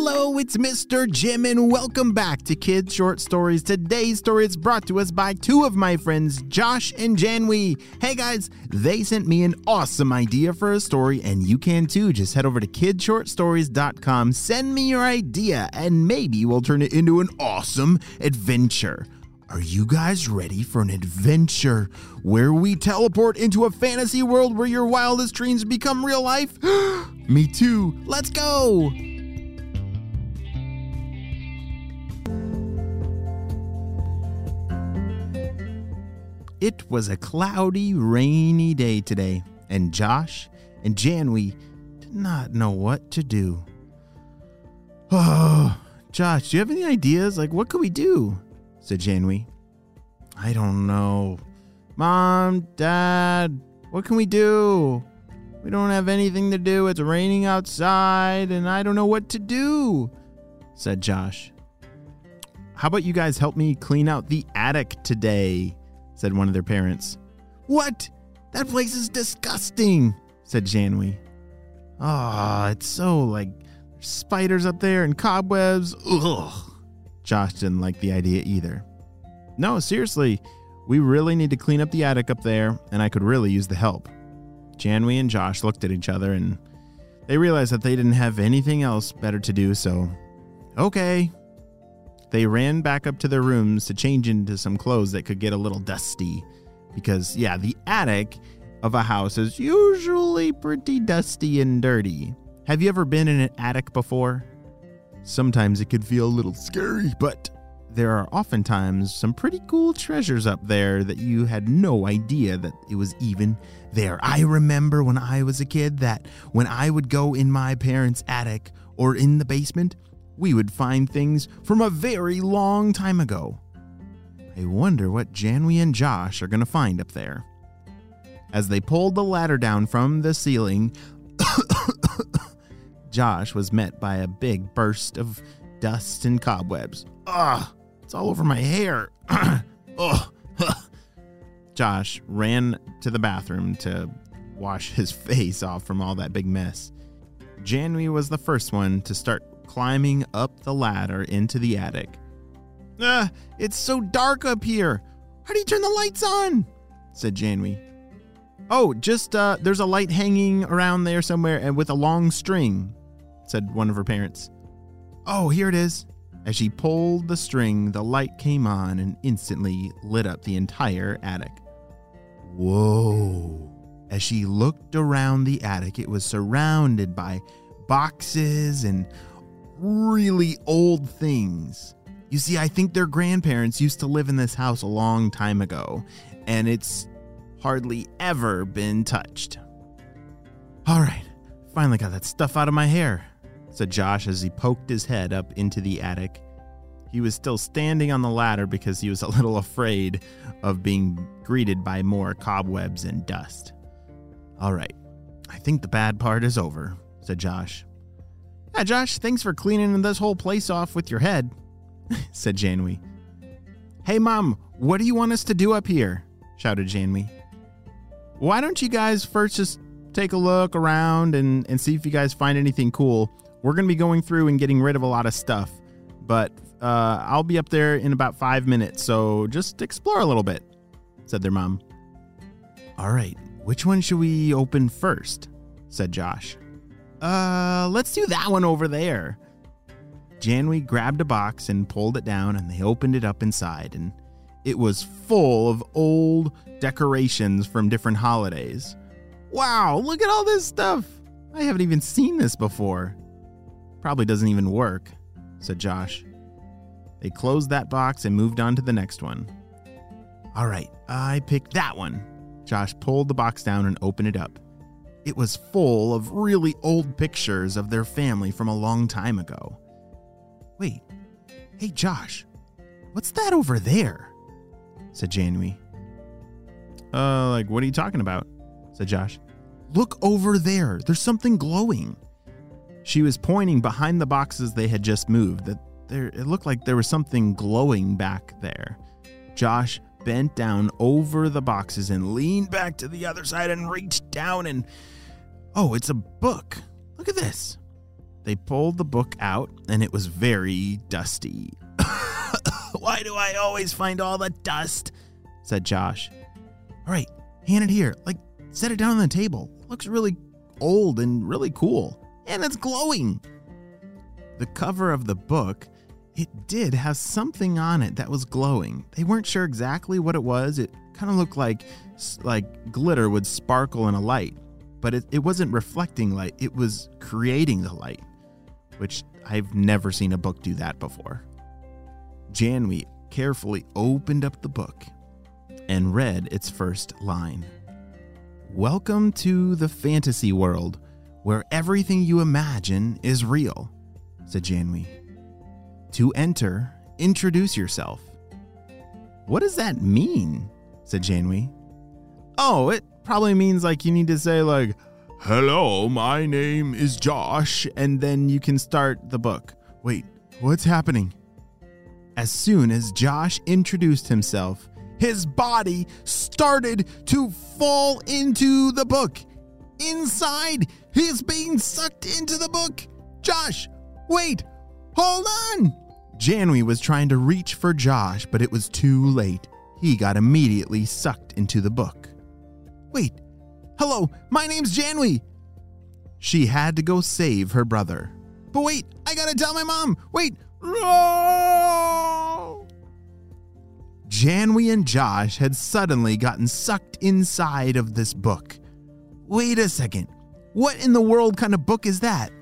Hello, it's Mr. Jim, and welcome back to Kids Short Stories. Today's story is brought to us by two of my friends, Josh and Janwi. Hey guys, they sent me an awesome idea for a story, and you can too. Just head over to kidshortstories.com, send me your idea, and maybe we'll turn it into an awesome adventure. Are you guys ready for an adventure where we teleport into a fantasy world where your wildest dreams become real life? Me too. Let's go. It was a cloudy, rainy day today, and Josh and Janwi did not know what to do. Oh, Josh, do you have any ideas? Like, what could we do? said Janwi. I don't know. Mom, Dad, what can we do? We don't have anything to do. It's raining outside, and I don't know what to do, said Josh. How about you guys help me clean out the attic today? Said one of their parents. What? That place is disgusting, said Janwi. Ah, oh, it's so like there's spiders up there and cobwebs. Ugh. Josh didn't like the idea either. No, seriously, we really need to clean up the attic up there, and I could really use the help. Janwi and Josh looked at each other and they realized that they didn't have anything else better to do, so okay, they ran back up to their rooms to change into some clothes that could get a little dusty. Because, yeah, the attic of a house is usually pretty dusty and dirty. Have you ever been in an attic before? Sometimes it could feel a little scary, but there are oftentimes some pretty cool treasures up there that you had no idea that it was even there. I remember when I was a kid that when I would go in my parents' attic or in the basement, we would find things from a very long time ago. I wonder what Janwi and Josh are going to find up there. As they pulled the ladder down from the ceiling, Josh was met by a big burst of dust and cobwebs. Ugh, it's all over my hair. Ugh. Josh ran to the bathroom to wash his face off from all that big mess. Janwi was the first one to start climbing up the ladder into the attic. Ah, it's so dark up here. How do you turn the lights on? said Janwi. Oh, just uh, there's a light hanging around there somewhere and with a long string, said one of her parents. Oh, here it is. As she pulled the string, the light came on and instantly lit up the entire attic. Whoa. As she looked around the attic, it was surrounded by boxes and really old things. You see, I think their grandparents used to live in this house a long time ago, and it's hardly ever been touched. All right, finally got that stuff out of my hair, said Josh as he poked his head up into the attic. He was still standing on the ladder because he was a little afraid of being greeted by more cobwebs and dust. All right, I think the bad part is over, said Josh. Yeah, Josh, thanks for cleaning this whole place off with your head, said Janwi. Hey, Mom, what do you want us to do up here? shouted Janwi. Why don't you guys first just take a look around and, and see if you guys find anything cool? We're going to be going through and getting rid of a lot of stuff, but uh, I'll be up there in about five minutes, so just explore a little bit, said their mom. All right, which one should we open first? said Josh. Uh, let's do that one over there. Janwi grabbed a box and pulled it down, and they opened it up inside, and it was full of old decorations from different holidays. Wow, look at all this stuff! I haven't even seen this before. Probably doesn't even work, said Josh. They closed that box and moved on to the next one. All right, I picked that one. Josh pulled the box down and opened it up. It was full of really old pictures of their family from a long time ago. Wait, hey Josh, what's that over there? said Janwi. Uh, like, what are you talking about? said Josh. Look over there. There's something glowing. She was pointing behind the boxes they had just moved. That there it looked like there was something glowing back there. Josh bent down over the boxes and leaned back to the other side and reached down and Oh, it's a book. Look at this. They pulled the book out, and it was very dusty. Why do I always find all the dust? said Josh. All right, hand it here. Like, set it down on the table. looks really old and really cool. And it's glowing. The cover of the book, it did have something on it that was glowing. They weren't sure exactly what it was. It kind of looked like like glitter would sparkle in a light, but it, it wasn't reflecting light. It was creating the light, which I've never seen a book do that before. Janwi carefully opened up the book and read its first line. Welcome to the fantasy world where everything you imagine is real, said Janwi. To enter, introduce yourself. What does that mean? said Janwi. Oh, it probably means like you need to say, like, hello, my name is Josh, and then you can start the book. Wait, what's happening? As soon as Josh introduced himself, his body started to fall into the book. Inside, he's being sucked into the book. Josh, wait, hold on. Janwi was trying to reach for Josh, but it was too late. He got immediately sucked into the book. Wait, hello, my name's Janwi. She had to go save her brother. But wait, I gotta tell my mom. Wait! Janwi and Josh had suddenly gotten sucked inside of this book. Wait a second. What in the world kind of book is that?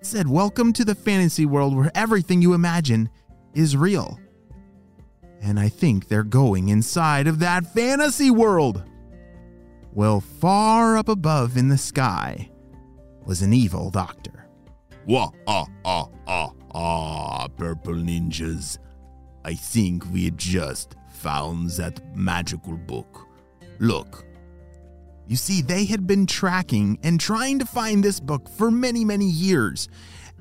It said, Welcome to the fantasy world where everything you imagine is real. And I think they're going inside of that fantasy world. Well, far up above in the sky was an evil doctor. Wah, ah, ah, ah, ah, purple ninjas. I think we just found that magical book. Look. You see, they had been tracking and trying to find this book for many, many years,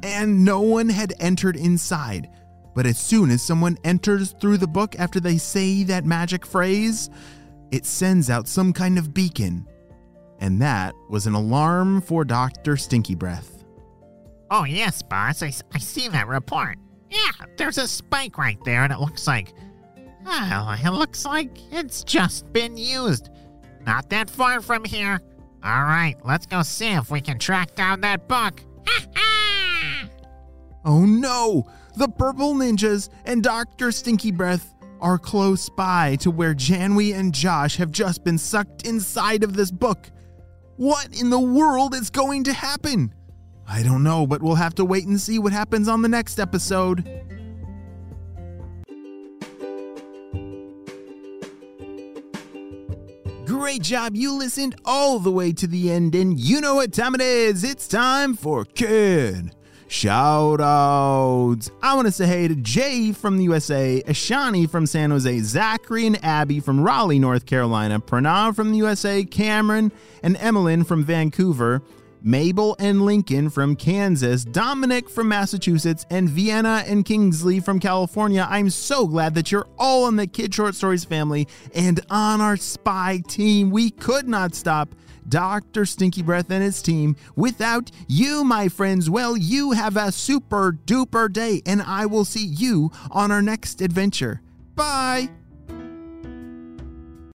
and no one had entered inside. But as soon as someone enters through the book after they say that magic phrase, it sends out some kind of beacon. And that was an alarm for Dr. Stinky Breath. Oh, yes, boss. I, I see that report. Yeah, there's a spike right there, and it looks like. Well, it looks like it's just been used. Not that far from here. All right, let's go see if we can track down that book. oh no! The Purple Ninjas and Dr. Stinky Breath are close by to where Janwi and Josh have just been sucked inside of this book. What in the world is going to happen? I don't know, but we'll have to wait and see what happens on the next episode. Great job. You listened all the way to the end, and you know what time it is. It's time for Kid Shout outs. I want to say hey to Jay from the USA, Ashani from San Jose, Zachary and Abby from Raleigh, North Carolina, Pranav from the USA, Cameron and Emmeline from Vancouver. Mabel and Lincoln from Kansas, Dominic from Massachusetts, and Vienna and Kingsley from California. I'm so glad that you're all in the Kid Short Stories family and on our spy team. We could not stop Dr. Stinky Breath and his team without you, my friends. Well, you have a super duper day, and I will see you on our next adventure. Bye.